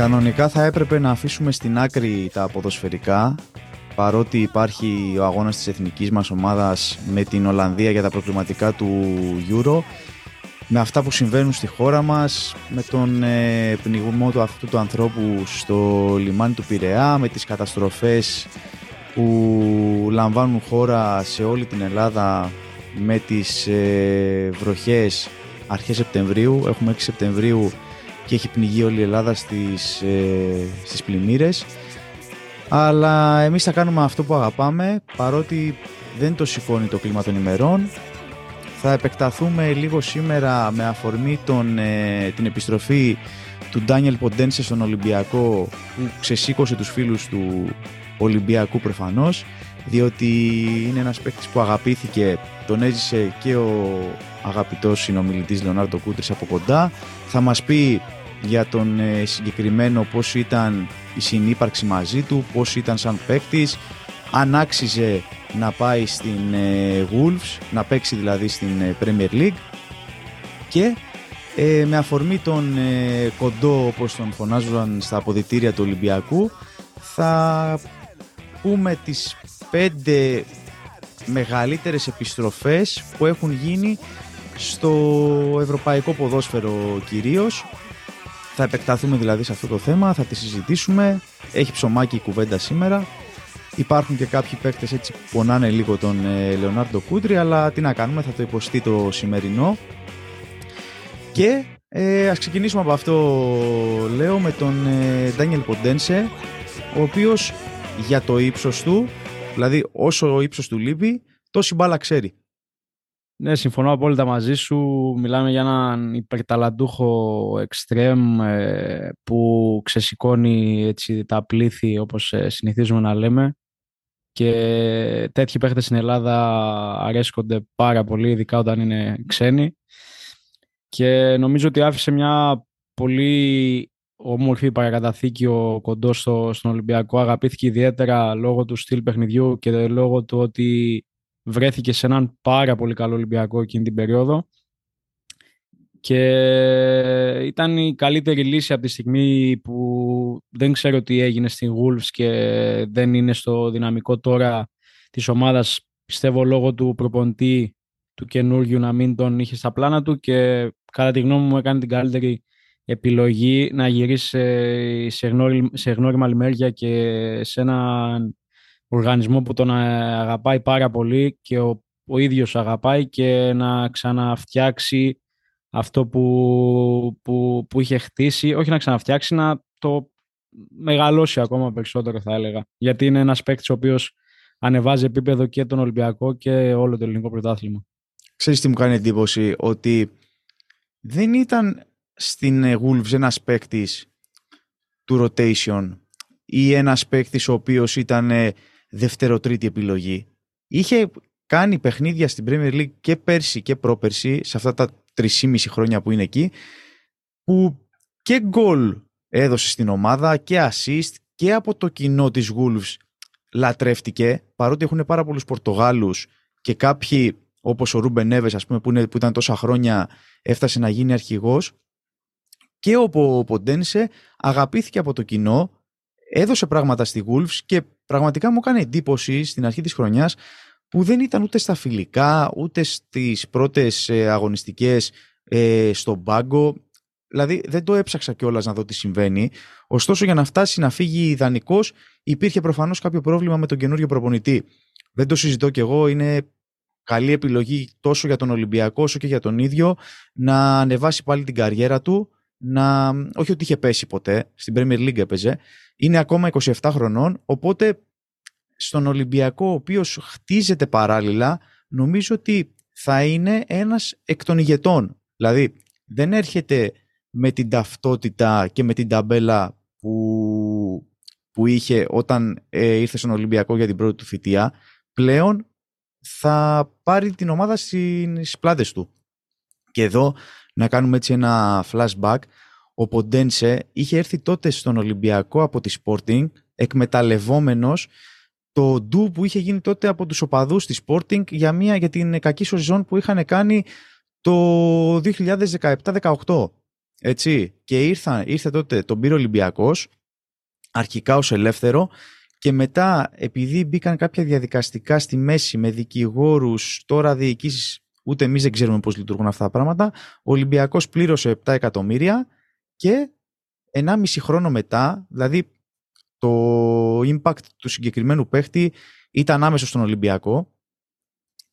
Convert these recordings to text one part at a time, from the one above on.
Κανονικά θα έπρεπε να αφήσουμε στην άκρη τα ποδοσφαιρικά παρότι υπάρχει ο αγώνας της εθνικής μας ομάδας με την Ολλανδία για τα προκληματικά του Euro με αυτά που συμβαίνουν στη χώρα μας, με τον ε, πνιγμό του αυτού του ανθρώπου στο λιμάνι του Πειραιά, με τις καταστροφές που λαμβάνουν χώρα σε όλη την Ελλάδα με τις ε, βροχές αρχές Σεπτεμβρίου. Έχουμε 6 Σεπτεμβρίου και έχει πνιγεί όλη η Ελλάδα στις, ε, στις πλημμύρες. Αλλά εμείς θα κάνουμε αυτό που αγαπάμε, παρότι δεν το σηκώνει το κλίμα των ημερών. Θα επεκταθούμε λίγο σήμερα με αφορμή τον, ε, την επιστροφή του Ντάνιελ Ποντένσε στον Ολυμπιακό που ξεσήκωσε τους φίλους του Ολυμπιακού προφανώς διότι είναι ένας παίκτης που αγαπήθηκε, τον έζησε και ο αγαπητός συνομιλητής Λεωνάρντο Κούτρης από κοντά. Θα μας πει για τον ε, συγκεκριμένο πώς ήταν η συνύπαρξη μαζί του, πώς ήταν σαν παίκτης, αν άξιζε να πάει στην ε, Wolves, να παίξει δηλαδή στην ε, Premier League. Και με αφορμή τον κοντό όπως τον φωνάζουν στα αποδητήρια του Ολυμπιακού θα πούμε τις πέντε μεγαλύτερες επιστροφές που έχουν γίνει στο ευρωπαϊκό ποδόσφαιρο κυρίως θα επεκταθούμε δηλαδή σε αυτό το θέμα, θα τη συζητήσουμε. Έχει ψωμάκι η κουβέντα σήμερα. Υπάρχουν και κάποιοι παίκτες έτσι που πονάνε λίγο τον ε, Λεωνάρντο Κούντρι, αλλά τι να κάνουμε, θα το υποστεί το σημερινό. Και ε, ας ξεκινήσουμε από αυτό, λέω, με τον ε, Ντάνιελ Ποντένσε, ο οποίος για το ύψος του, δηλαδή όσο ο ύψος του λείπει, τόση μπάλα ξέρει. Ναι, συμφωνώ απόλυτα μαζί σου. Μιλάμε για έναν υπερταλαντούχο εξτρέμ ε, που ξεσηκώνει έτσι, τα πλήθη όπως ε, συνηθίζουμε να λέμε και τέτοιοι παίχτες στην Ελλάδα αρέσκονται πάρα πολύ, ειδικά όταν είναι ξένοι και νομίζω ότι άφησε μια πολύ όμορφη παρακαταθήκη ο κοντός στο, στον Ολυμπιακό. Αγαπήθηκε ιδιαίτερα λόγω του στυλ παιχνιδιού και λόγω του ότι βρέθηκε σε έναν πάρα πολύ καλό Ολυμπιακό εκείνη την περίοδο. Και ήταν η καλύτερη λύση από τη στιγμή που δεν ξέρω τι έγινε στην Wolves και δεν είναι στο δυναμικό τώρα της ομάδας. Πιστεύω λόγω του προπονητή του καινούργιου να μην τον είχε στα πλάνα του και κατά τη γνώμη μου έκανε την καλύτερη επιλογή να γυρίσει σε, σε γνώριμα λιμέρια και σε έναν οργανισμό που τον ε, αγαπάει πάρα πολύ και ο, ο ίδιος αγαπάει και να ξαναφτιάξει αυτό που, που, που είχε χτίσει, όχι να ξαναφτιάξει, να το μεγαλώσει ακόμα περισσότερο θα έλεγα. Γιατί είναι ένας παίκτης ο οποίος ανεβάζει επίπεδο και τον Ολυμπιακό και όλο το ελληνικό πρωτάθλημα. Ξέρεις τι μου κάνει εντύπωση, ότι δεν ήταν στην Wolves ένας παίκτης του rotation ή ένας παίκτης ο οποίος ήταν δευτεροτρίτη επιλογή. Είχε κάνει παιχνίδια στην Premier League και πέρσι και πρόπερσι, σε αυτά τα 3,5 χρόνια που είναι εκεί, που και γκολ έδωσε στην ομάδα και assist και από το κοινό της Wolves λατρεύτηκε, παρότι έχουν πάρα πολλούς Πορτογάλους και κάποιοι όπως ο Ρούμπεν Νέβες ας πούμε που, είναι, που ήταν τόσα χρόνια έφτασε να γίνει αρχηγός και ο Ποντένσε αγαπήθηκε από το κοινό έδωσε πράγματα στη Wolves και πραγματικά μου έκανε εντύπωση στην αρχή της χρονιάς που δεν ήταν ούτε στα φιλικά, ούτε στις πρώτες ε, αγωνιστικές ε, στον πάγκο. Δηλαδή δεν το έψαξα κιόλας να δω τι συμβαίνει. Ωστόσο για να φτάσει να φύγει ιδανικός, υπήρχε προφανώς κάποιο πρόβλημα με τον καινούριο προπονητή. Δεν το συζητώ κι εγώ, είναι καλή επιλογή τόσο για τον Ολυμπιακό όσο και για τον ίδιο να ανεβάσει πάλι την καριέρα του να, όχι ότι είχε πέσει ποτέ, στην Premier League έπαιζε, είναι ακόμα 27 χρονών, οπότε στον Ολυμπιακό, ο οποίος χτίζεται παράλληλα, νομίζω ότι θα είναι ένας εκ των ηγετών. Δηλαδή, δεν έρχεται με την ταυτότητα και με την ταμπέλα που, που είχε όταν ε, ήρθε στον Ολυμπιακό για την πρώτη του θητεία, πλέον θα πάρει την ομάδα στις πλάτες του. Και εδώ να κάνουμε έτσι ένα flashback. Ο Ποντένσε είχε έρθει τότε στον Ολυμπιακό από τη Sporting εκμεταλλευόμενος το ντου που είχε γίνει τότε από τους οπαδούς της Sporting για, μια, για την κακή σοζόν που είχαν κάνει το 2017-18. Έτσι. Και ήρθα, ήρθε τότε τον πήρε Ολυμπιακός, αρχικά ως ελεύθερο και μετά επειδή μπήκαν κάποια διαδικαστικά στη μέση με δικηγόρους, τώρα διοικήσεις, ούτε εμείς δεν ξέρουμε πώς λειτουργούν αυτά τα πράγματα, ο Ολυμπιακός πλήρωσε 7 εκατομμύρια και 1,5 χρόνο μετά, δηλαδή το impact του συγκεκριμένου παίχτη ήταν άμεσο στον Ολυμπιακό,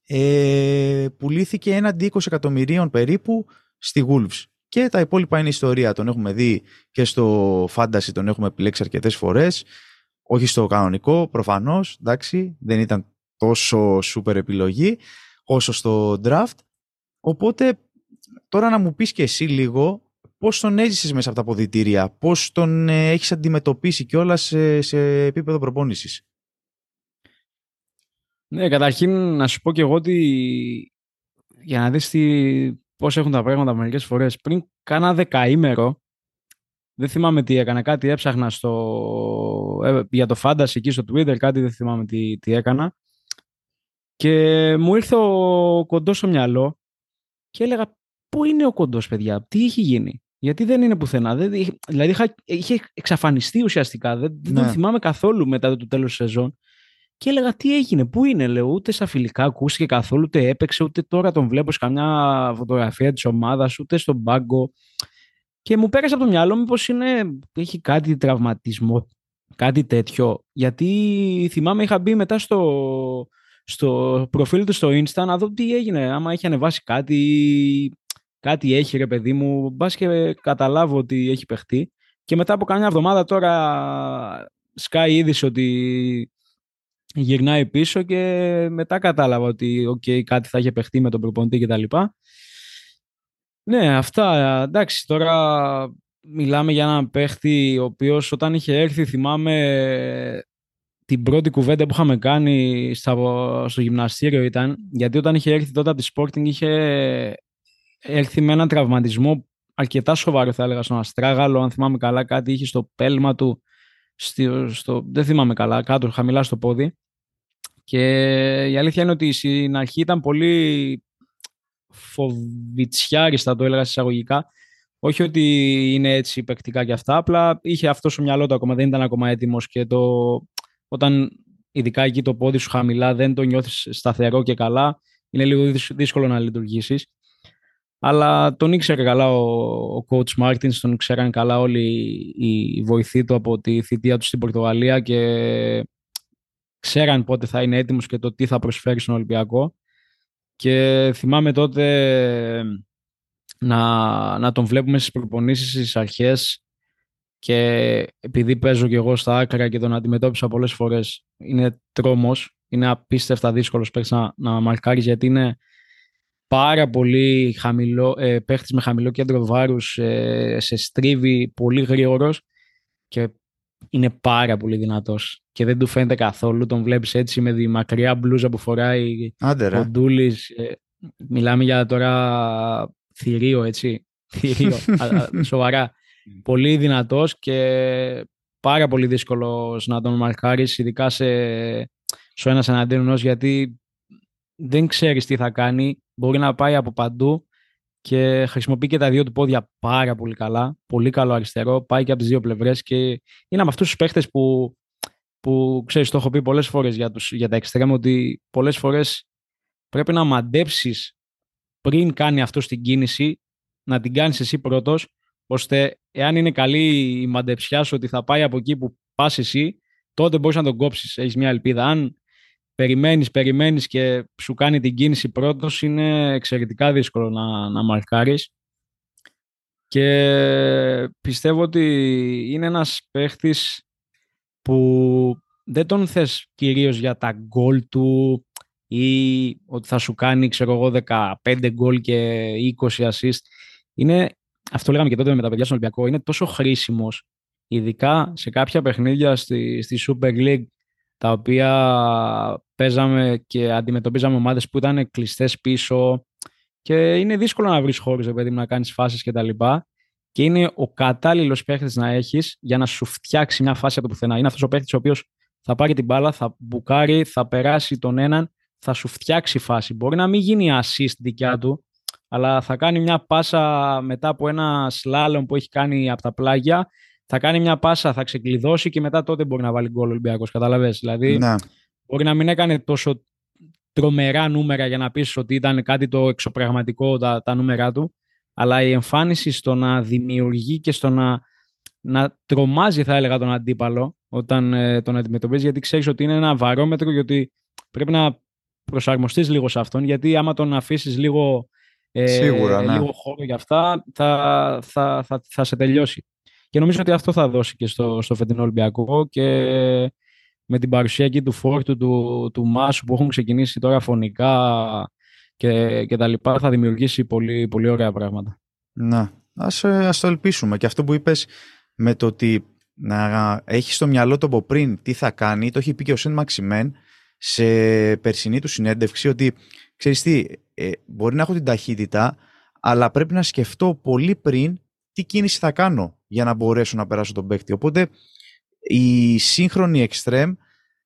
ε, πουλήθηκε έναντι 20 εκατομμυρίων περίπου στη Wolves. Και τα υπόλοιπα είναι ιστορία. Τον έχουμε δει και στο Fantasy, τον έχουμε επιλέξει αρκετές φορές. Όχι στο κανονικό, προφανώς, εντάξει, δεν ήταν τόσο σούπερ επιλογή όσο στο draft. Οπότε, τώρα να μου πεις και εσύ λίγο πώς τον έζησες μέσα από τα ποδητήρια, πώς τον ε, έχεις αντιμετωπίσει και όλα σε, σε επίπεδο προπόνησης; Ναι, καταρχήν να σου πω και εγώ ότι για να δεις τι, πώς έχουν τα πράγματα μερικές φορές. Πριν κάνα δεκαήμερο, δεν θυμάμαι τι έκανα, κάτι έψαχνα στο, ε, για το Fantasy εκεί στο Twitter, κάτι δεν θυμάμαι τι, τι έκανα. Και μου ήρθε ο κοντός στο μυαλό και έλεγα πού είναι ο κοντός, παιδιά, τι έχει γίνει; Γιατί δεν είναι πουθενά. Δεν, δηλαδή είχα, είχε εξαφανιστεί ουσιαστικά. Δεν, δεν τον ναι. θυμάμαι καθόλου μετά το τέλος της σεζόν. Και έλεγα τι έγινε, πού είναι, λέω, ούτε στα φιλικά ακούστηκε καθόλου, ούτε έπαιξε, ούτε τώρα τον βλέπω σε καμιά φωτογραφία της ομάδας, ούτε στον πάγκο. Και μου πέρασε από το μυαλό μου πως είναι, έχει κάτι τραυματισμό, κάτι τέτοιο. Γιατί θυμάμαι είχα μπει μετά στο, στο προφίλ του στο Insta να δω τι έγινε, άμα έχει ανεβάσει κάτι, κάτι έχει ρε παιδί μου, μπας και καταλάβω ότι έχει παιχτεί. Και μετά από καμιά εβδομάδα τώρα σκάει είδηση ότι γυρνάει πίσω και μετά κατάλαβα ότι okay, κάτι θα είχε παιχτεί με τον προπονητή κτλ. Ναι, αυτά. Εντάξει, τώρα μιλάμε για έναν παίχτη ο οποίος όταν είχε έρθει θυμάμαι την πρώτη κουβέντα που είχαμε κάνει στο γυμναστήριο ήταν γιατί όταν είχε έρθει τότε από τη Sporting είχε έρθει με έναν τραυματισμό αρκετά σοβαρό θα έλεγα στον Αστράγαλο αν θυμάμαι καλά κάτι είχε στο πέλμα του στο, στο, δεν θυμάμαι καλά κάτω χαμηλά στο πόδι και η αλήθεια είναι ότι στην αρχή ήταν πολύ φοβιτσιάριστα, το έλεγα εισαγωγικά. Όχι ότι είναι έτσι παικτικά και αυτά, απλά είχε αυτό στο μυαλό του ακόμα, δεν ήταν ακόμα έτοιμος και το... όταν ειδικά εκεί το πόδι σου χαμηλά δεν το νιώθεις σταθερό και καλά, είναι λίγο δύσκολο να λειτουργήσεις. Αλλά τον ήξερε καλά ο, ο coach Martins, τον ξέραν καλά όλοι οι βοηθοί του από τη θητεία του στην Πορτογαλία και ξέραν πότε θα είναι έτοιμος και το τι θα προσφέρει στον Ολυμπιακό. Και θυμάμαι τότε να, να τον βλέπουμε στις προπονήσεις στις αρχές και επειδή παίζω και εγώ στα άκρα και τον αντιμετώπισα πολλές φορές είναι τρόμος, είναι απίστευτα δύσκολος παίκτης να, να μαρκάρεις γιατί είναι πάρα πολύ χαμηλό, ε, παίχτης με χαμηλό κέντρο βάρους, ε, σε στρίβει πολύ γρήγορος και είναι πάρα πολύ δυνατός και δεν του φαίνεται καθόλου. Τον βλέπεις έτσι με τη μακριά μπλούζα που φοράει ο Ντούλης. Ε, μιλάμε για τώρα θηρίο, έτσι. Θηρίο, σοβαρά. Πολύ δυνατός και πάρα πολύ δύσκολος να τον μαρκάρεις, ειδικά σε, σε ένας εναντίον γιατί δεν ξέρεις τι θα κάνει. Μπορεί να πάει από παντού και χρησιμοποιεί και τα δύο του πόδια πάρα πολύ καλά. Πολύ καλό αριστερό. Πάει και από τις δύο πλευρές και είναι από αυτούς τους παίχτες που, που ξέρεις, το έχω πει πολλές φορές για, για τα εξτρέμ, ότι πολλές φορές πρέπει να μαντέψεις πριν κάνει αυτό την κίνηση, να την κάνεις εσύ πρώτος, ώστε εάν είναι καλή η μαντεψιά σου ότι θα πάει από εκεί που πας εσύ, τότε μπορείς να τον κόψεις. Έχεις μια ελπίδα. Αν περιμένεις, περιμένεις και σου κάνει την κίνηση πρώτος, είναι εξαιρετικά δύσκολο να, να μαρκάρεις. Και πιστεύω ότι είναι ένας παίχτης που δεν τον θες κυρίως για τα γκολ του ή ότι θα σου κάνει, ξέρω εγώ, 15 γκολ και 20 assist. Είναι, αυτό λέγαμε και τότε με τα παιδιά στον Ολυμπιακό, είναι τόσο χρήσιμος, ειδικά σε κάποια παιχνίδια στη, στη Super League, τα οποία παίζαμε και αντιμετωπίζαμε ομάδες που ήταν κλειστές πίσω και είναι δύσκολο να βρεις χώρους, παιδί να κάνεις φάσεις κτλ. Και είναι ο κατάλληλος παίχτης να έχεις για να σου φτιάξει μια φάση από το πουθενά. Είναι αυτός ο παίχτης ο οποίος θα πάρει την μπάλα, θα μπουκάρει, θα περάσει τον έναν, θα σου φτιάξει φάση. Μπορεί να μην γίνει assist δικιά του, αλλά θα κάνει μια πάσα μετά από ένα σλάλομ που έχει κάνει από τα πλάγια. Θα κάνει μια πάσα, θα ξεκλειδώσει και μετά τότε μπορεί να βάλει γκολ ο Ολυμπιακός. Κατάλαβε. Δηλαδή, Ναι. μπορεί να μην έκανε τόσο τρομερά νούμερα για να πεις ότι ήταν κάτι το εξωπραγματικό τα, τα νούμερα του, αλλά η εμφάνιση στο να δημιουργεί και στο να, να τρομάζει, θα έλεγα, τον αντίπαλο όταν ε, τον αντιμετωπίζεις, γιατί ξέρεις ότι είναι ένα βαρόμετρο και ότι πρέπει να προσαρμοστείς λίγο σε αυτόν, γιατί άμα τον αφήσεις λίγο, ε, Σίγουρα, ναι. λίγο χώρο για αυτά, θα, θα, θα, θα σε τελειώσει. Και νομίζω ότι αυτό θα δώσει και στο, στο φετινό Ολυμπιακό και με την παρουσία εκεί του Φόρτου, του, του Μάσου που έχουν ξεκινήσει τώρα φωνικά και, και τα λοιπά θα δημιουργήσει πολύ, πολύ ωραία πράγματα. Ναι. Ας, ε, ας το ελπίσουμε. Και αυτό που είπες με το ότι να έχεις στο μυαλό του από πριν τι θα κάνει, το έχει πει και ο Σεν Μαξιμέν σε περσινή του συνέντευξη ότι ξέρεις τι, ε, μπορεί να έχω την ταχύτητα, αλλά πρέπει να σκεφτώ πολύ πριν τι κίνηση θα κάνω για να μπορέσω να περάσω τον παίκτη. Οπότε οι σύγχρονοι extreme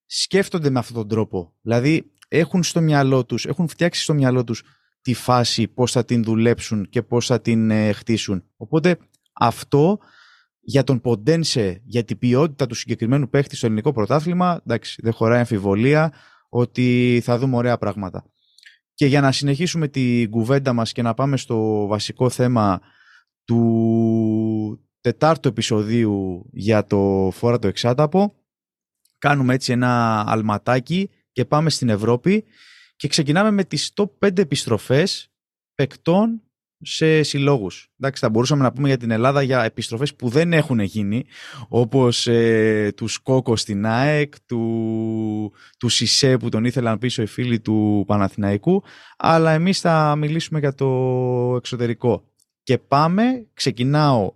σκέφτονται με αυτόν τον τρόπο. Δηλαδή έχουν στο μυαλό τους, έχουν φτιάξει στο μυαλό τους τη φάση, πώς θα την δουλέψουν και πώς θα την ε, χτίσουν. Οπότε αυτό για τον Ποντένσε, για την ποιότητα του συγκεκριμένου παίχτη στο ελληνικό πρωτάθλημα, εντάξει, δεν χωράει αμφιβολία ότι θα δούμε ωραία πράγματα. Και για να συνεχίσουμε την κουβέντα μας και να πάμε στο βασικό θέμα του τετάρτου επεισοδίου για το Φόρα το Εξάταπο, κάνουμε έτσι ένα αλματάκι και πάμε στην Ευρώπη και ξεκινάμε με τις top 5 επιστροφές παικτών σε συλλόγους. Εντάξει, θα μπορούσαμε να πούμε για την Ελλάδα για επιστροφές που δεν έχουν γίνει, όπως ε, τους Σκόκο στην ΑΕΚ, του, του Σισε που τον ήθελαν πίσω οι φίλοι του Παναθηναϊκού, αλλά εμείς θα μιλήσουμε για το εξωτερικό. Και πάμε, ξεκινάω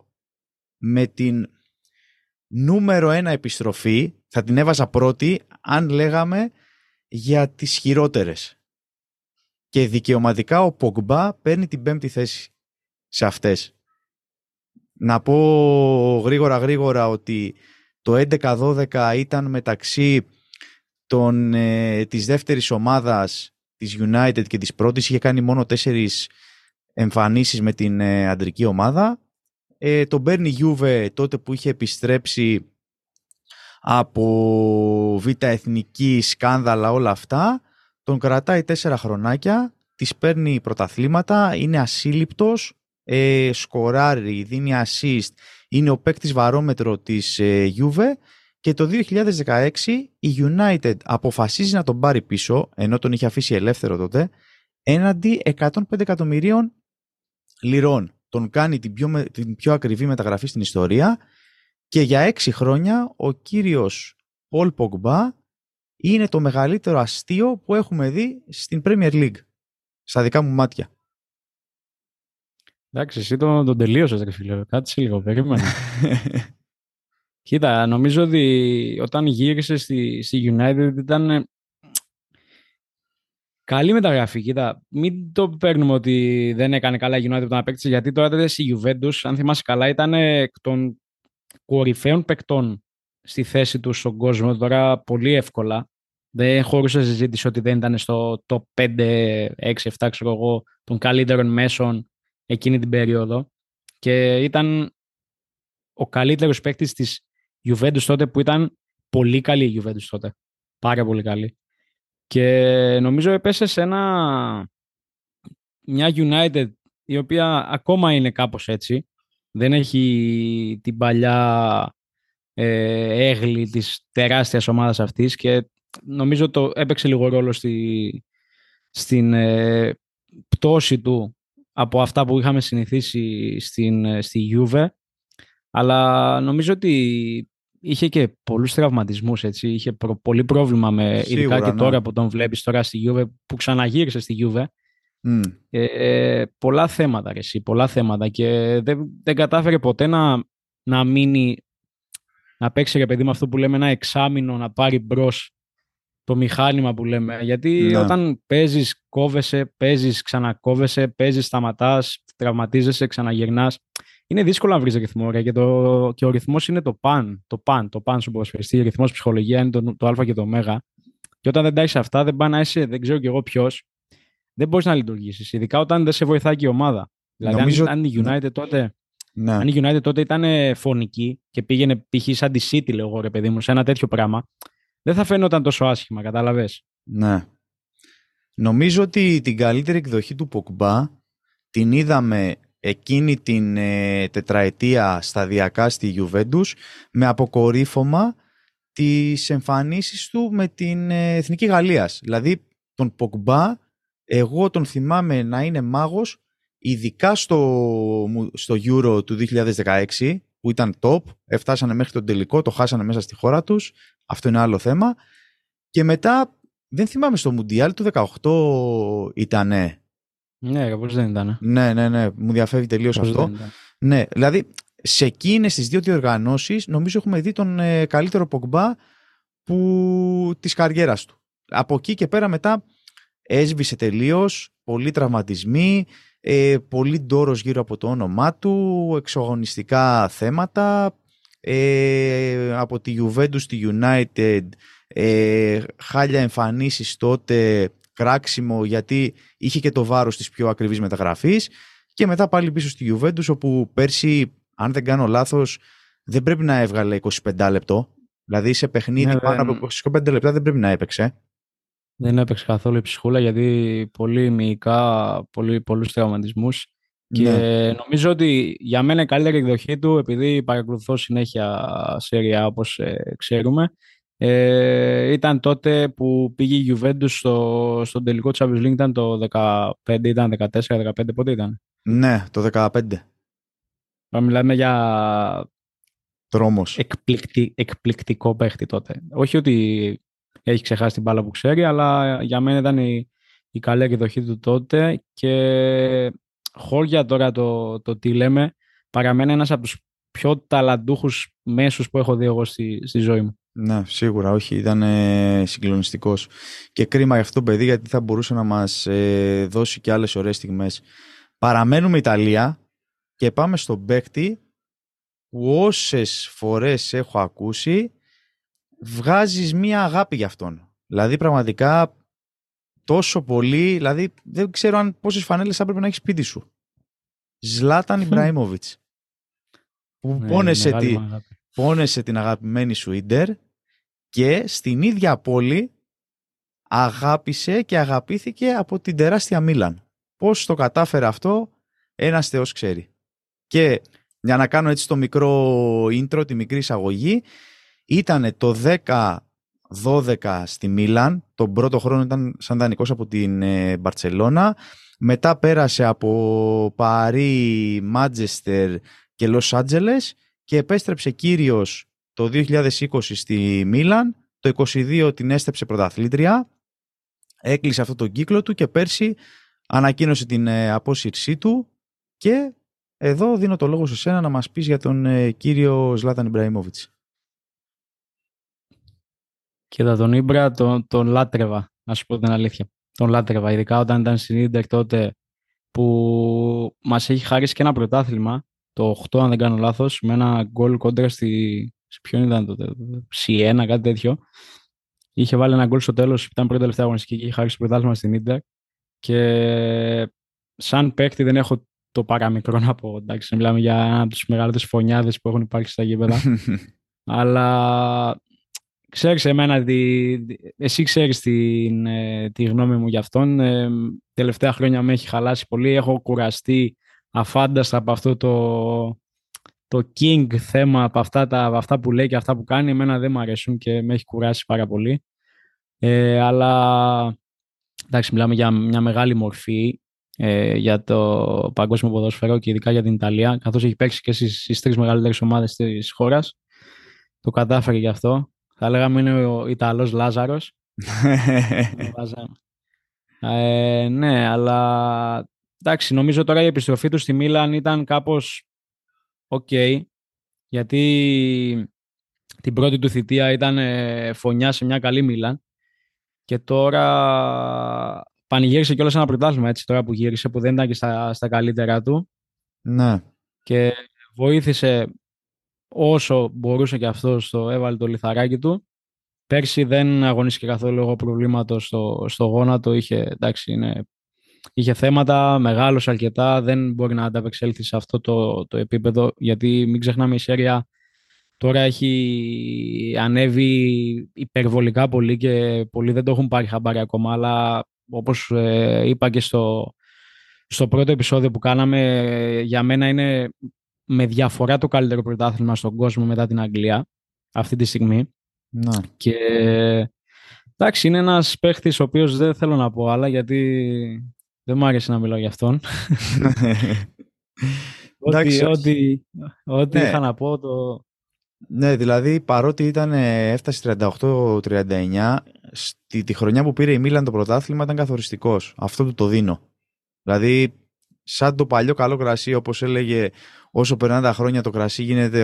με την νούμερο ένα επιστροφή, θα την έβαζα πρώτη, αν λέγαμε για τις χειρότερες. Και δικαιωματικά ο Πογμπά παίρνει την πέμπτη θέση σε αυτές. Να πω γρήγορα γρήγορα ότι το 11-12 ήταν μεταξύ των, ε, της δεύτερης ομάδας της United και της πρώτης. Είχε κάνει μόνο τέσσερις εμφανίσεις με την ε, αντρική ομάδα. Ε, τον παίρνει Juve τότε που είχε επιστρέψει από β' εθνική σκάνδαλα όλα αυτά. Τον κρατάει τέσσερα χρονάκια, τις παίρνει πρωταθλήματα, είναι ασύλληπτος, ε, σκοράρει, δίνει assist, είναι ο παίκτης βαρόμετρο της ε, Juve και το 2016 η United αποφασίζει να τον πάρει πίσω, ενώ τον είχε αφήσει ελεύθερο τότε, έναντι 105 εκατομμυρίων λιρών. Τον κάνει την πιο, την πιο ακριβή μεταγραφή στην ιστορία και για έξι χρόνια ο κύριος Πολ Πογμπά είναι το μεγαλύτερο αστείο που έχουμε δει στην Premier League. Στα δικά μου μάτια. Εντάξει, εσύ τον, τον τελείωσες, ρε φίλε. Κάτσε λίγο, περίμενε. Κοίτα, νομίζω ότι όταν γύρισε στη, στη United ήταν καλή μεταγραφή. Κοίτα, μην το παίρνουμε ότι δεν έκανε καλά η United όταν απέκτησε, γιατί τώρα τότε στη Juventus, αν θυμάσαι καλά, ήταν εκ των κορυφαίων παικτών στη θέση τους στον κόσμο τώρα πολύ εύκολα. Δεν χωρούσε συζήτηση ότι δεν ήταν στο top 5, 6, 7 ξέρω εγώ, των καλύτερων μέσων εκείνη την περίοδο και ήταν ο καλύτερος παίκτης της Juventus τότε που ήταν πολύ καλή η Juventus τότε. Πάρα πολύ καλή. Και νομίζω έπεσε σε ένα μια United η οποία ακόμα είναι κάπως έτσι. Δεν έχει την παλιά ε, έγλη της τεράστιας ομάδας αυτής και νομίζω το έπαιξε λίγο ρόλο στη, στην ε, πτώση του από αυτά που είχαμε συνηθίσει στην, στη Juve αλλά νομίζω ότι είχε και πολλούς τραυματισμούς έτσι. είχε προ, πολύ πρόβλημα με Σίγουρα, ειδικά και ναι. τώρα που τον βλέπεις τώρα στη Juve που ξαναγύρισε στη Juve Mm. ε, πολλά θέματα ρε, εσύ, πολλά θέματα και δεν, δεν κατάφερε ποτέ να, να μείνει να παίξει ρε παιδί με αυτό που λέμε ένα εξάμεινο να πάρει μπρος το μηχάνημα που λέμε γιατί Ναι. όταν παίζεις κόβεσαι, παίζεις ξανακόβεσαι παίζεις σταματάς, τραυματίζεσαι, ξαναγυρνάς είναι δύσκολο να βρεις ρυθμό ρε, και, το, και ο ρυθμός είναι το παν το παν, το παν σου ποδοσφαιριστή, ο ρυθμός ψυχολογία είναι το, το α και το ω και όταν δεν τα έχεις αυτά δεν πάει να είσαι, δεν ξέρω κι εγώ ποιος. δεν μπορείς να λειτουργήσεις. Ειδικά όταν δεν σε βοηθάει και η ομάδα. Δηλαδή, Νομίζω... αν, η United τότε. Ναι. Αν η United τότε ήταν φωνική και πήγαινε π.χ. σαν τη City, λέω εγώ, ρε παιδί μου, σε ένα τέτοιο πράγμα, δεν θα φαίνονταν τόσο άσχημα, κατάλαβες; Ναι. Νομίζω ότι την καλύτερη εκδοχή του Ποκμπά την είδαμε εκείνη την ε, τετραετία σταδιακά στη Γιουβέντους με αποκορύφωμα τις εμφανίσεις του με την ε, Εθνική Γαλλίας. Δηλαδή τον Ποκμπά εγώ τον θυμάμαι να είναι μάγος ειδικά στο, στο Euro του 2016 που ήταν top, έφτασανε μέχρι τον τελικό, το χάσανε μέσα στη χώρα τους, αυτό είναι άλλο θέμα. Και μετά, δεν θυμάμαι στο Μουντιάλ του 18 ήτανε. Ναι, κάπως δεν ήταν. Ναι, ναι, ναι, μου διαφεύγει τελείως αυτό. Ναι, δηλαδή σε εκείνες τις δύο διοργανώσεις νομίζω έχουμε δει τον ε, καλύτερο Πογμπά που... της καριέρας του. Από εκεί και πέρα μετά έσβησε τελείως, πολλοί τραυματισμοί, ε, πολύ ντόρος γύρω από το όνομά του, εξογωνιστικά θέματα, ε, από τη Juventus στη United, ε, χάλια εμφανίσεις τότε, κράξιμο γιατί είχε και το βάρος της πιο ακριβής μεταγραφής και μετά πάλι πίσω στη Juventus όπου πέρσι, αν δεν κάνω λάθος, δεν πρέπει να έβγαλε 25 λεπτό. Δηλαδή σε παιχνίδι ναι, πάνω από 25 λεπτά δεν πρέπει να έπαιξε. Δεν έπαιξε καθόλου η ψυχούλα γιατί πολύ μυϊκά, πολύ, πολλούς τραυματισμούς. Και ναι. νομίζω ότι για μένα η καλύτερη εκδοχή του, επειδή παρακολουθώ συνέχεια σέρια όπως ε, ξέρουμε, ε, ήταν τότε που πήγε η Juventus στο, στον τελικό Champions League, ήταν το 15, ήταν 14, 15, πότε ήταν; Ναι, το 15. Μιλάμε για Τρόμος. Εκπληκτι, εκπληκτικό παίχτη τότε. Όχι ότι έχει ξεχάσει την μπάλα που ξέρει, αλλά για μένα ήταν η, η καλή εκδοχή του τότε και χώρια τώρα το, το τι λέμε, παραμένει ένας από τους πιο ταλαντούχους μέσους που έχω δει εγώ στη, στη ζωή μου. Ναι, σίγουρα, όχι, ήταν ε, συγκλονιστικός. Και κρίμα για αυτό το παιδί, γιατί θα μπορούσε να μας ε, δώσει και άλλες ωραίες στιγμές. Παραμένουμε Ιταλία και πάμε στον παίκτη που όσες φορές έχω ακούσει βγάζεις μία αγάπη για αυτόν. Δηλαδή πραγματικά τόσο πολύ, δηλαδή δεν ξέρω αν πόσες φανέλες θα έπρεπε να έχεις σπίτι σου. Ζλάταν Ιμπραήμοβιτς. Που ναι, πόνεσε, τη, πόνεσε την αγαπημένη σου Ίντερ και στην ίδια πόλη αγάπησε και αγαπήθηκε από την τεράστια Μίλαν. Πώς το κατάφερε αυτό, ένας θεός ξέρει. Και για να κάνω έτσι το μικρό intro, τη μικρή εισαγωγή, ήταν το 10-12 στη Μίλαν. Τον πρώτο χρόνο ήταν σαν δανεικός από την ε, Μπαρτσελώνα. Μετά πέρασε από Παρί, Μάτζεστερ και Λος Άντζελες και επέστρεψε κύριος το 2020 στη Μίλαν. Το 2022 την έστεψε πρωταθλήτρια. Έκλεισε αυτό τον κύκλο του και πέρσι ανακοίνωσε την ε, απόσυρσή του και εδώ δίνω το λόγο σε σένα να μας πεις για τον ε, κύριο Ζλάταν Ιμπραήμοβιτς. Κοίτα, τον Ήμπρα τον, τον λάτρευα, να σου πω την αλήθεια. Τον λάτρευα, ειδικά όταν ήταν στην Ίντερ τότε που μας έχει χαρίσει και ένα πρωτάθλημα, το 8 αν δεν κάνω λάθος, με ένα γκολ κόντρα στη... Σε ποιον ήταν τότε, C1, κάτι τέτοιο. Είχε βάλει ένα γκολ στο τέλος, ήταν πρώτη τελευταία αγωνιστική και είχε χαρίσει πρωτάθλημα στην Ίντερ. Και σαν παίκτη δεν έχω το παραμικρό να πω. Εντάξει, μιλάμε για ένα από τους μεγαλύτερους φωνιάδες που έχουν υπάρξει στα γήπεδα. Αλλά Ξέρεις εμένα, εσύ ξέρεις την, ε, τη γνώμη μου για αυτόν. Ε, τελευταία χρόνια με έχει χαλάσει πολύ. Έχω κουραστεί αφάνταστα από αυτό το, το king θέμα, από αυτά, τα, από αυτά που λέει και αυτά που κάνει. Εμένα δεν μου αρέσουν και με έχει κουράσει πάρα πολύ. Ε, αλλά εντάξει, μιλάμε για μια μεγάλη μορφή ε, για το παγκόσμιο ποδόσφαιρο και ειδικά για την Ιταλία, καθώς έχει παίξει και στις, στις τρεις μεγαλύτερες ομάδες της χώρας. Το κατάφερε γι' αυτό. Θα λέγαμε είναι ο Ιταλός Λάζαρος. ε, ναι, αλλά εντάξει, νομίζω τώρα η επιστροφή του στη Μίλαν ήταν κάπως οκ, γιατί την πρώτη του θητεία ήταν ε, φωνιά σε μια καλή Μίλαν και τώρα πανηγύρισε κιόλας ένα πρωτάθλημα έτσι τώρα που γύρισε που δεν ήταν και στα, στα καλύτερα του. Ναι. Και βοήθησε όσο μπορούσε και αυτός το έβαλε το λιθαράκι του. Πέρσι δεν αγωνίστηκε καθόλου λόγω προβλήματος στο, στο γόνατο. Είχε, εντάξει, είναι είχε θέματα, μεγάλος αρκετά, δεν μπορεί να ανταπεξέλθει σε αυτό το, το επίπεδο, γιατί μην ξεχνάμε η Σέρια τώρα έχει ανέβει υπερβολικά πολύ και πολλοί δεν το έχουν πάρει χαμπάρι ακόμα, αλλά όπως ε, είπα και στο, στο πρώτο επεισόδιο που κάναμε, για μένα είναι με διαφορά το καλύτερο πρωτάθλημα στον κόσμο μετά την Αγγλία αυτή τη στιγμή. Να. Και εντάξει, είναι ένας παίχτης ο οποίος δεν θέλω να πω άλλα γιατί δεν μου άρεσε να μιλάω για αυτόν. ό,τι ό,τι, ό,τι ναι. είχα να πω το... Ναι, δηλαδή παρότι ήταν, έφτασε 38-39, στη, τη χρονιά που πήρε η Μίλαν το πρωτάθλημα ήταν καθοριστικός. Αυτό του το δίνω. Δηλαδή, σαν το παλιό καλό κρασί, όπως έλεγε, όσο περνάνε τα χρόνια το κρασί γίνεται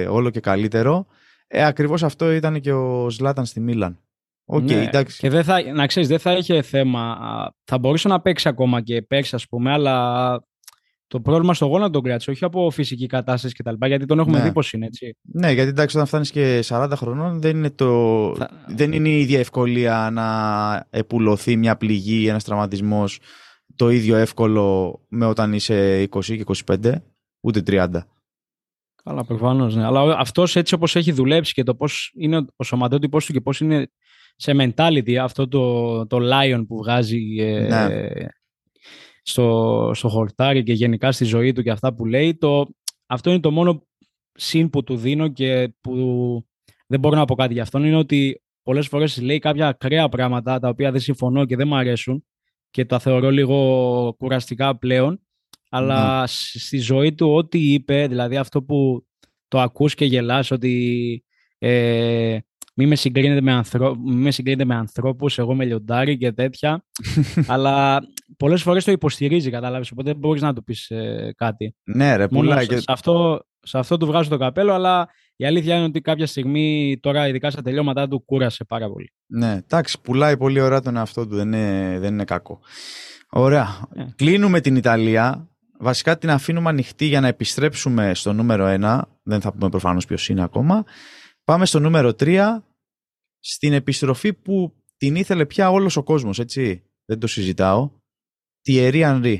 ε, όλο και καλύτερο. Ε, ακριβώς αυτό ήταν και ο Σλάταν στη Μίλαν. Okay, ναι, εντάξει. Και δεν θα, να ξέρεις, δεν θα είχε θέμα. Θα μπορούσε να παίξει ακόμα και παίξει, ας πούμε, αλλά το πρόβλημα στο γόνατο τον κράτησε, όχι από φυσική κατάσταση κτλ. Γιατί τον έχουμε ναι. δει πως είναι, έτσι. Ναι, γιατί εντάξει, όταν φτάνεις και 40 χρονών, δεν είναι, το... δεν είναι η ίδια ευκολία να επουλωθεί μια πληγή ή ένας τραυματισμός το ίδιο εύκολο με όταν είσαι 20 και 25, ούτε 30. Καλά, προφανώς. Ναι. Αλλά αυτός έτσι όπως έχει δουλέψει και το πώς είναι ο σωματότυπο του και πώς είναι σε mentality αυτό το, το lion που βγάζει ε, ναι. στο, στο χορτάρι και γενικά στη ζωή του και αυτά που λέει, το, αυτό είναι το μόνο συν που του δίνω και που δεν μπορώ να πω κάτι για αυτόν, είναι ότι πολλές φορές λέει κάποια ακραία πράγματα τα οποία δεν συμφωνώ και δεν μου αρέσουν και τα θεωρώ λίγο κουραστικά πλέον, αλλά ναι. στη ζωή του ό,τι είπε, δηλαδή αυτό που το ακούς και γελάς ότι ε, μη με συγκρίνετε με, ανθρω... με, συγκρίνετε με ανθρώπους, εγώ με λιοντάρι και τέτοια. αλλά πολλές φορές το υποστηρίζει, κατάλαβες, οπότε δεν μπορείς να του πεις ε, κάτι. Ναι ρε, πουλάει. Και... Σε, αυτό, σε αυτό του βγάζω το καπέλο, αλλά η αλήθεια είναι ότι κάποια στιγμή τώρα, ειδικά στα τελειώματά του, κούρασε πάρα πολύ. Ναι, εντάξει, πουλάει πολύ ωραία τον εαυτό του, δεν είναι, δεν είναι κακό. Ωραία. Yeah. Κλείνουμε την Ιταλία. Βασικά την αφήνουμε ανοιχτή για να επιστρέψουμε στο νούμερο 1. Δεν θα πούμε προφανώς ποιος είναι ακόμα. Πάμε στο νούμερο 3, στην επιστροφή που την ήθελε πια όλος ο κόσμος, έτσι. Δεν το συζητάω. Thierry Henry.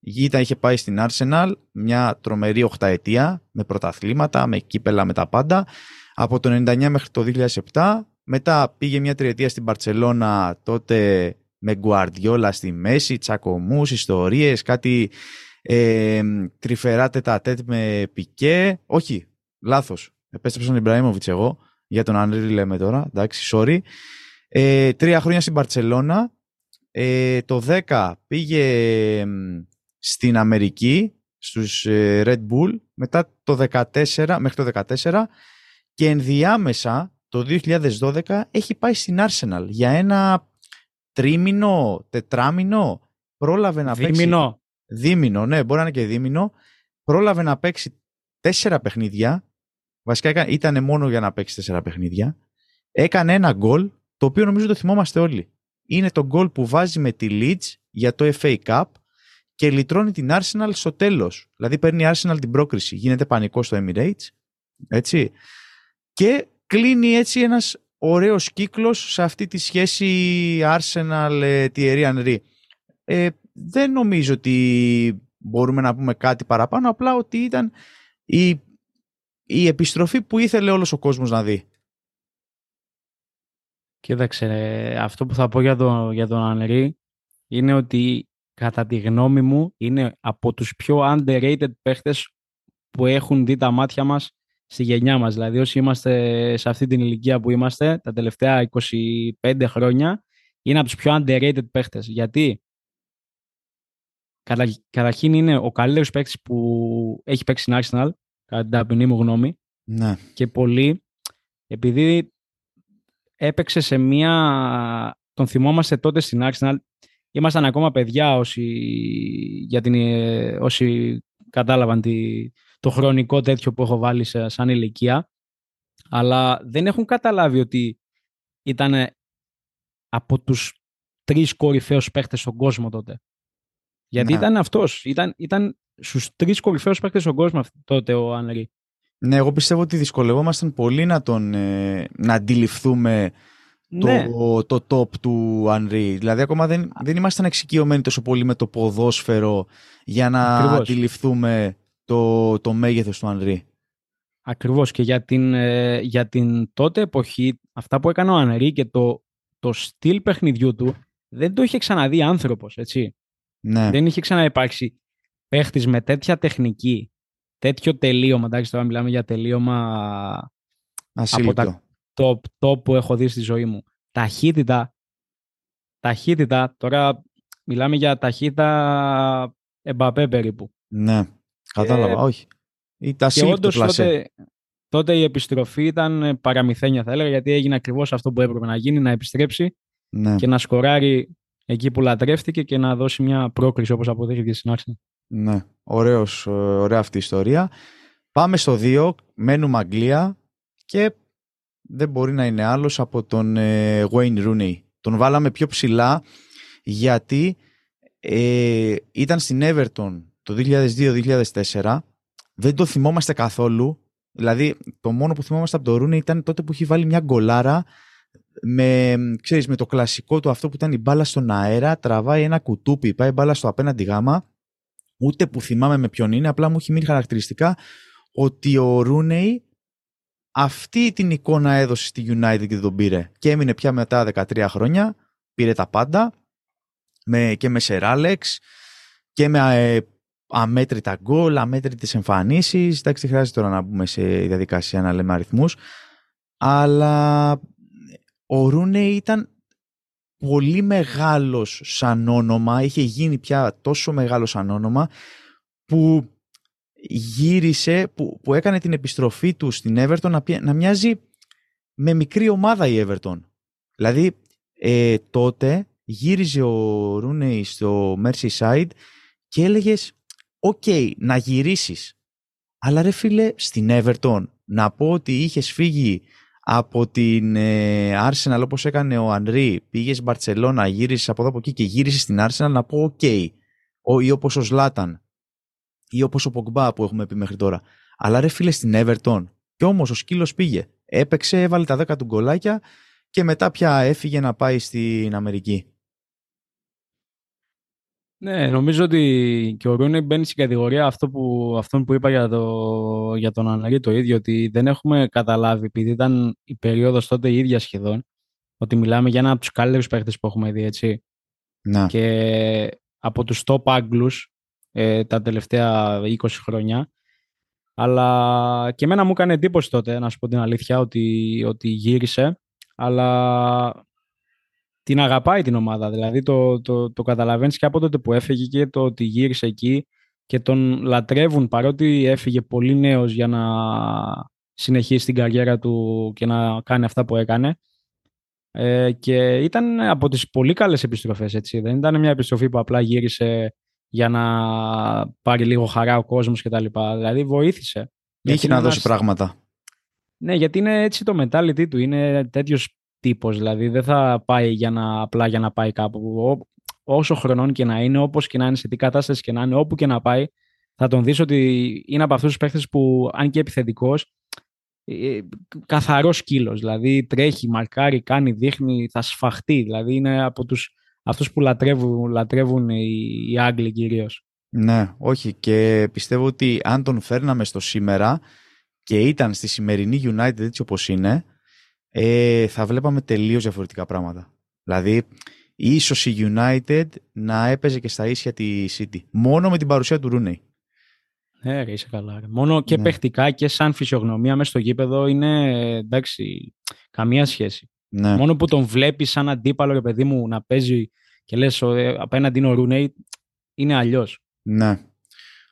Η Γήτα είχε πάει στην Arsenal μια τρομερή οχταετία με πρωταθλήματα, με κύπελα, με τα πάντα. Από το 99 μέχρι το 2007. Μετά πήγε μια τριετία στην Παρτσελώνα τότε με Γκουαρδιόλα στη μέση, τσακωμούς, ιστορίες, κάτι ε, τρυφερά τετατέτ με πικέ. Όχι, λάθος. Επέστρεψα στον Ιμπραήμοβιτς εγώ. Για τον Ανρίλ λέμε τώρα. Εντάξει, sorry. Ε, τρία χρόνια στην Παρσελώνα. Ε, το 10 πήγε στην Αμερική στους ε, Red Bull μετά το 14, μέχρι το 14 και ενδιάμεσα το 2012 έχει πάει στην Arsenal για ένα τρίμηνο, τετράμινο πρόλαβε να δίμηνο. Παίξει δίμηνο, ναι μπορεί να είναι και δίμηνο πρόλαβε να παίξει τέσσερα παιχνίδια Βασικά ήταν μόνο για να παίξει τέσσερα παιχνίδια. Έκανε ένα γκολ, το οποίο νομίζω το θυμόμαστε όλοι. Είναι το γκολ που βάζει με τη Leeds για το FA Cup και λυτρώνει την Arsenal στο τέλος. Δηλαδή παίρνει η Arsenal την πρόκριση. Γίνεται πανικός στο Emirates. Έτσι. Και κλείνει έτσι ένας ωραίος κύκλος σε αυτή τη σχέση Arsenal-Thierry Henry. Ε, δεν νομίζω ότι μπορούμε να πούμε κάτι παραπάνω, απλά ότι ήταν η η επιστροφή που ήθελε όλος ο κόσμος να δει. Κοίταξε, αυτό που θα πω για, το, για τον Ανρή είναι ότι κατά τη γνώμη μου είναι από τους πιο underrated παίχτες που έχουν δει τα μάτια μας στη γενιά μας. Δηλαδή όσοι είμαστε σε αυτή την ηλικία που είμαστε τα τελευταία 25 χρόνια είναι από τους πιο underrated παίχτες. Γιατί; Καταρχήν είναι ο καλύτερος παίχτης που έχει παίξει στην Arsenal κατά την ταπεινή μου γνώμη. Ναι. Και πολύ, επειδή έπαιξε σε μία... Τον θυμόμαστε τότε στην Arsenal, ήμασταν ακόμα παιδιά όσοι, για την, όσοι κατάλαβαν τη, το χρονικό τέτοιο που έχω βάλει σε, σαν ηλικία, αλλά δεν έχουν καταλάβει ότι ήταν από τους τρεις κορυφαίους παίχτες στον κόσμο τότε. Γιατί ναι. ήταν αυτός, ήταν, ήταν στους τρεις κορυφαίους παίκτες στον κόσμο τότε ο Άνρη. Ναι, εγώ πιστεύω ότι δυσκολευόμασταν πολύ να τον ε, να αντιληφθούμε ναι. το, το top του Ανρί. Δηλαδή ακόμα δεν, δεν ήμασταν εξοικειωμένοι τόσο πολύ με το ποδόσφαιρο για να Ακριβώς. αντιληφθούμε το, το μέγεθος του Ανρί. Ακριβώς και για την, ε, για την τότε εποχή αυτά που έκανε ο Ανρί και το, το στυλ παιχνιδιού του δεν το είχε ξαναδεί άνθρωπος, έτσι. Ναι. Δεν είχε ξαναυπάρξει παίχτης με τέτοια τεχνική, τέτοιο τελείωμα, εντάξει τώρα μιλάμε για τελείωμα Ασύλληπτο. από τα top, top που έχω δει στη ζωή μου. Ταχύτητα, ταχύτητα, τώρα μιλάμε για ταχύτητα εμπαπέ περίπου. Ναι, κατάλαβα, ε, όχι. Ή τα και όντως τότε, τότε η επιστροφή ήταν παραμυθένια θα έλεγα γιατί έγινε ακριβώς αυτό που έπρεπε να γίνει, να επιστρέψει ναι. και να σκοράρει εκεί που λατρεύτηκε και να δώσει μια πρόκριση όπως αποδείχθηκε στην άρχη. Ναι, Ωραίος, ε, ωραία αυτή η ιστορία. Πάμε στο 2, μένουμε Αγγλία και δεν μπορεί να είναι άλλος από τον ε, Wayne Rooney. Τον βάλαμε πιο ψηλά γιατί ε, ήταν στην Everton το 2002-2004. Δεν το θυμόμαστε καθόλου. Δηλαδή, το μόνο που θυμόμαστε από τον Rooney ήταν τότε που έχει βάλει μια γκολάρα με, ξέρεις, με το κλασικό του αυτό που ήταν η μπάλα στον αέρα, τραβάει ένα κουτούπι, πάει μπάλα στο απέναντι γάμα. Ούτε που θυμάμαι με ποιον είναι, απλά μου έχει μείνει χαρακτηριστικά ότι ο Ρούνεϊ αυτή την εικόνα έδωσε στη United και τον πήρε. Και έμεινε πια μετά 13 χρόνια, πήρε τα πάντα με, και με Σεράλεξ και με ε, αμέτρητα γκολ, αμέτρητες εμφανίσεις. Εντάξει, δεν χρειάζεται τώρα να μπούμε σε διαδικασία να λέμε αριθμούς. Αλλά ο Ρούνε ήταν πολύ μεγάλος σαν όνομα, είχε γίνει πια τόσο μεγάλος σαν όνομα που γύρισε, που, που έκανε την επιστροφή του στην Everton να, να μοιάζει με μικρή ομάδα η Everton. Δηλαδή ε, τότε γύριζε ο Ρούνεϊ στο Merseyside και έλεγες «OK, να γυρίσεις». Αλλά ρε φίλε, στην Everton να πω ότι είχες φύγει από την ε, Arsenal όπως έκανε ο Ανρί, πήγε στην Μπαρτσελώνα, γύρισε από εδώ από εκεί και γύρισε στην Arsenal να πω OK. Okay. Ή όπως ο Ζλάταν ή όπως ο Πογκμπά που έχουμε πει μέχρι τώρα. Αλλά ρε φίλε στην Everton και όμως ο σκύλος πήγε. Έπαιξε, έβαλε τα 10 του γκολάκια και μετά πια έφυγε να πάει στην Αμερική. Ναι, νομίζω ότι και ο Ρούνε μπαίνει στην κατηγορία αυτό που, αυτόν που είπα για, το, για τον Αναρή το ίδιο, ότι δεν έχουμε καταλάβει, επειδή ήταν η περίοδος τότε η ίδια σχεδόν, ότι μιλάμε για ένα από τους καλύτερους παίχτες που έχουμε δει, έτσι. Να. Και από τους top Άγγλους ε, τα τελευταία 20 χρόνια. Αλλά και εμένα μου έκανε εντύπωση τότε, να σου πω την αλήθεια, ότι, ότι γύρισε. Αλλά την αγαπάει την ομάδα. Δηλαδή το, το, το καταλαβαίνεις και από τότε που έφυγε και το ότι γύρισε εκεί και τον λατρεύουν παρότι έφυγε πολύ νέος για να συνεχίσει την καριέρα του και να κάνει αυτά που έκανε. Ε, και ήταν από τις πολύ καλές επιστροφές, έτσι. Δεν ήταν μια επιστροφή που απλά γύρισε για να πάρει λίγο χαρά ο κόσμος κτλ. Δηλαδή βοήθησε. Είχε να δώσει πράγματα. Ναι, γιατί είναι έτσι το mentality του. Είναι τέτοιος τύπος, δηλαδή δεν θα πάει για να, απλά για να πάει κάπου. όσο χρονών και να είναι, όπως και να είναι, σε τι κατάσταση και να είναι, όπου και να πάει, θα τον δεις ότι είναι από αυτούς τους παίχτες που, αν και επιθετικός, ε, καθαρός σκύλος. Δηλαδή τρέχει, μαρκάρει, κάνει, δείχνει, θα σφαχτεί. Δηλαδή είναι από τους, αυτούς που λατρεύουν, λατρεύουν οι, οι Άγγλοι κυρίως. Ναι, όχι. Και πιστεύω ότι αν τον φέρναμε στο σήμερα και ήταν στη σημερινή United έτσι όπως είναι, ε, θα βλέπαμε τελείως διαφορετικά πράγματα. Δηλαδή, ίσως η United να έπαιζε και στα ίσια τη City. Μόνο με την παρουσία του Ρούνεϊ. Ναι, ρε, είσαι καλά. Μόνο και ναι. παιχτικά και σαν φυσιογνωμία μέσα στο γήπεδο είναι εντάξει, καμία σχέση. Ναι. Μόνο που τον βλέπεις σαν αντίπαλο, ρε παιδί μου, να παίζει και λες ε, απέναντι είναι ο Ρούνεϊ, είναι αλλιώς. Ναι.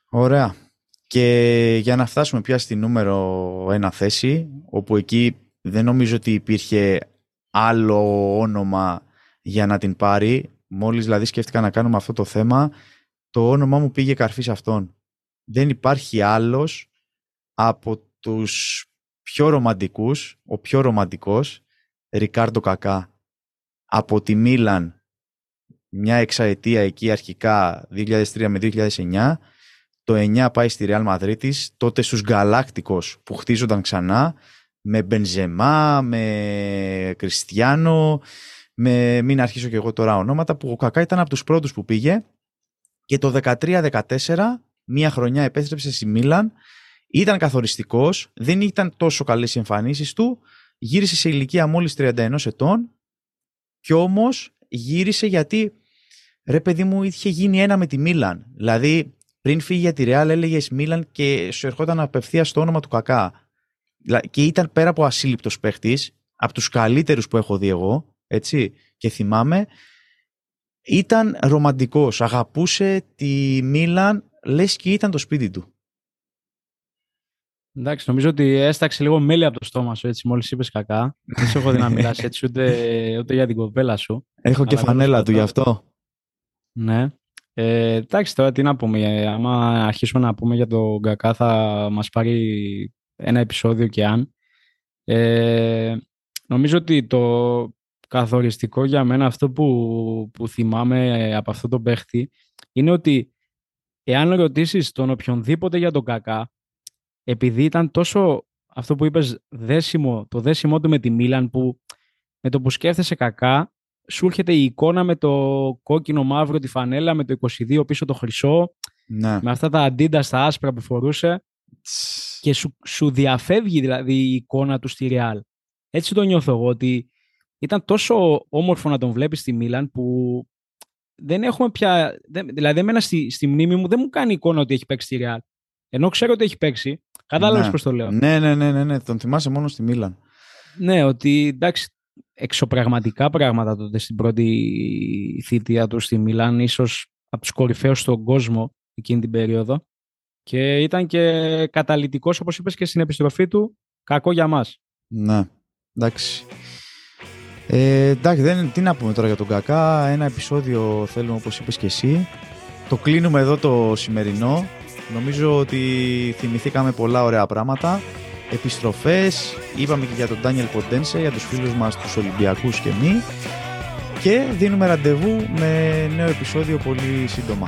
Ωραία. Και για να φτάσουμε πια στη νούμερο ένα θέση, όπου εκεί δεν νομίζω ότι υπήρχε άλλο όνομα για να την πάρει. Μόλις δηλαδή σκέφτηκα να κάνουμε αυτό το θέμα, το όνομά μου πήγε καρφί σε αυτόν. Δεν υπάρχει άλλος από τους πιο ρομαντικούς, ο πιο ρομαντικός, Ρικάρντο Κακά. Από τη Μίλαν, μια εξαετία εκεί αρχικά, 2003 με 2009, το 9 πάει στη Ρεάλ Μαδρίτης, τότε στους Γκαλάκτικος που χτίζονταν ξανά, με Μπενζεμά, με Κριστιανό, με μην αρχίσω και εγώ τώρα ονόματα, που ο Κακά ήταν από τους πρώτους που πήγε και το 13-14, μία χρονιά επέστρεψε στη Μίλαν, ήταν καθοριστικός, δεν ήταν τόσο καλές οι εμφανίσεις του, γύρισε σε ηλικία μόλις 31 ετών και όμως γύρισε γιατί ρε παιδί μου είχε γίνει ένα με τη Μίλαν. Δηλαδή πριν φύγει για τη Ρεάλ έλεγες Μίλαν και σου ερχόταν απευθείας στο όνομα του Κακά. Και ήταν πέρα από ασύλληπτος παίχτης, από τους καλύτερους που έχω δει εγώ, έτσι, και θυμάμαι, ήταν ρομαντικός, αγαπούσε τη Μίλαν, λες και ήταν το σπίτι του. Εντάξει, νομίζω ότι έσταξε λίγο μέλη από το στόμα σου έτσι μόλις είπες κακά. Δεν σε έχω δει να μιλάς έτσι ούτε, ούτε για την κοπέλα σου. Έχω και φανέλα του γι' αυτό. Ναι. Ε, εντάξει, τώρα τι να πούμε. Άμα αρχίσουμε να πούμε για τον Κακά θα μας πάρει ένα επεισόδιο και αν. Ε, νομίζω ότι το καθοριστικό για μένα αυτό που, που θυμάμαι από αυτό το παίχτη είναι ότι εάν ρωτήσεις τον οποιονδήποτε για τον Κακά επειδή ήταν τόσο αυτό που είπες δέσιμο, το δέσιμό του με τη Μίλαν που με το που σκέφτεσαι κακά σου έρχεται η εικόνα με το κόκκινο μαύρο τη φανέλα, με το 22 πίσω το χρυσό, ναι. με αυτά τα αντίντα στα άσπρα που φορούσε και σου, σου διαφεύγει δηλαδή η εικόνα του στη Real. Έτσι το νιώθω εγώ ότι ήταν τόσο όμορφο να τον βλέπεις στη Μίλαν που δεν έχουμε πια, δηλαδή εμένα στη, στη μνήμη μου δεν μου κάνει εικόνα ότι έχει παίξει στη Real. Ενώ ξέρω ότι έχει παίξει, κατάλαβες ναι. πώς το λέω. Ναι, ναι, ναι, ναι, ναι, τον θυμάσαι μόνο στη Μίλαν. Ναι, ότι εντάξει, εξωπραγματικά πράγματα τότε στην πρώτη θητεία του στη Μιλάν, ίσως από τους κορυφαίους στον κόσμο εκείνη την περίοδο και ήταν και καταλητικός όπως είπες και στην επιστροφή του κακό για μας. Ναι, εντάξει. Ε, εντάξει, δεν, τι να πούμε τώρα για τον Κακά. Ένα επεισόδιο θέλουμε όπως είπες και εσύ. Το κλείνουμε εδώ το σημερινό. Νομίζω ότι θυμηθήκαμε πολλά ωραία πράγματα επιστροφές, είπαμε και για τον Ντάνιελ Ποντένσε, για τους φίλους μας τους Ολυμπιακούς και μη και δίνουμε ραντεβού με νέο επεισόδιο πολύ σύντομα.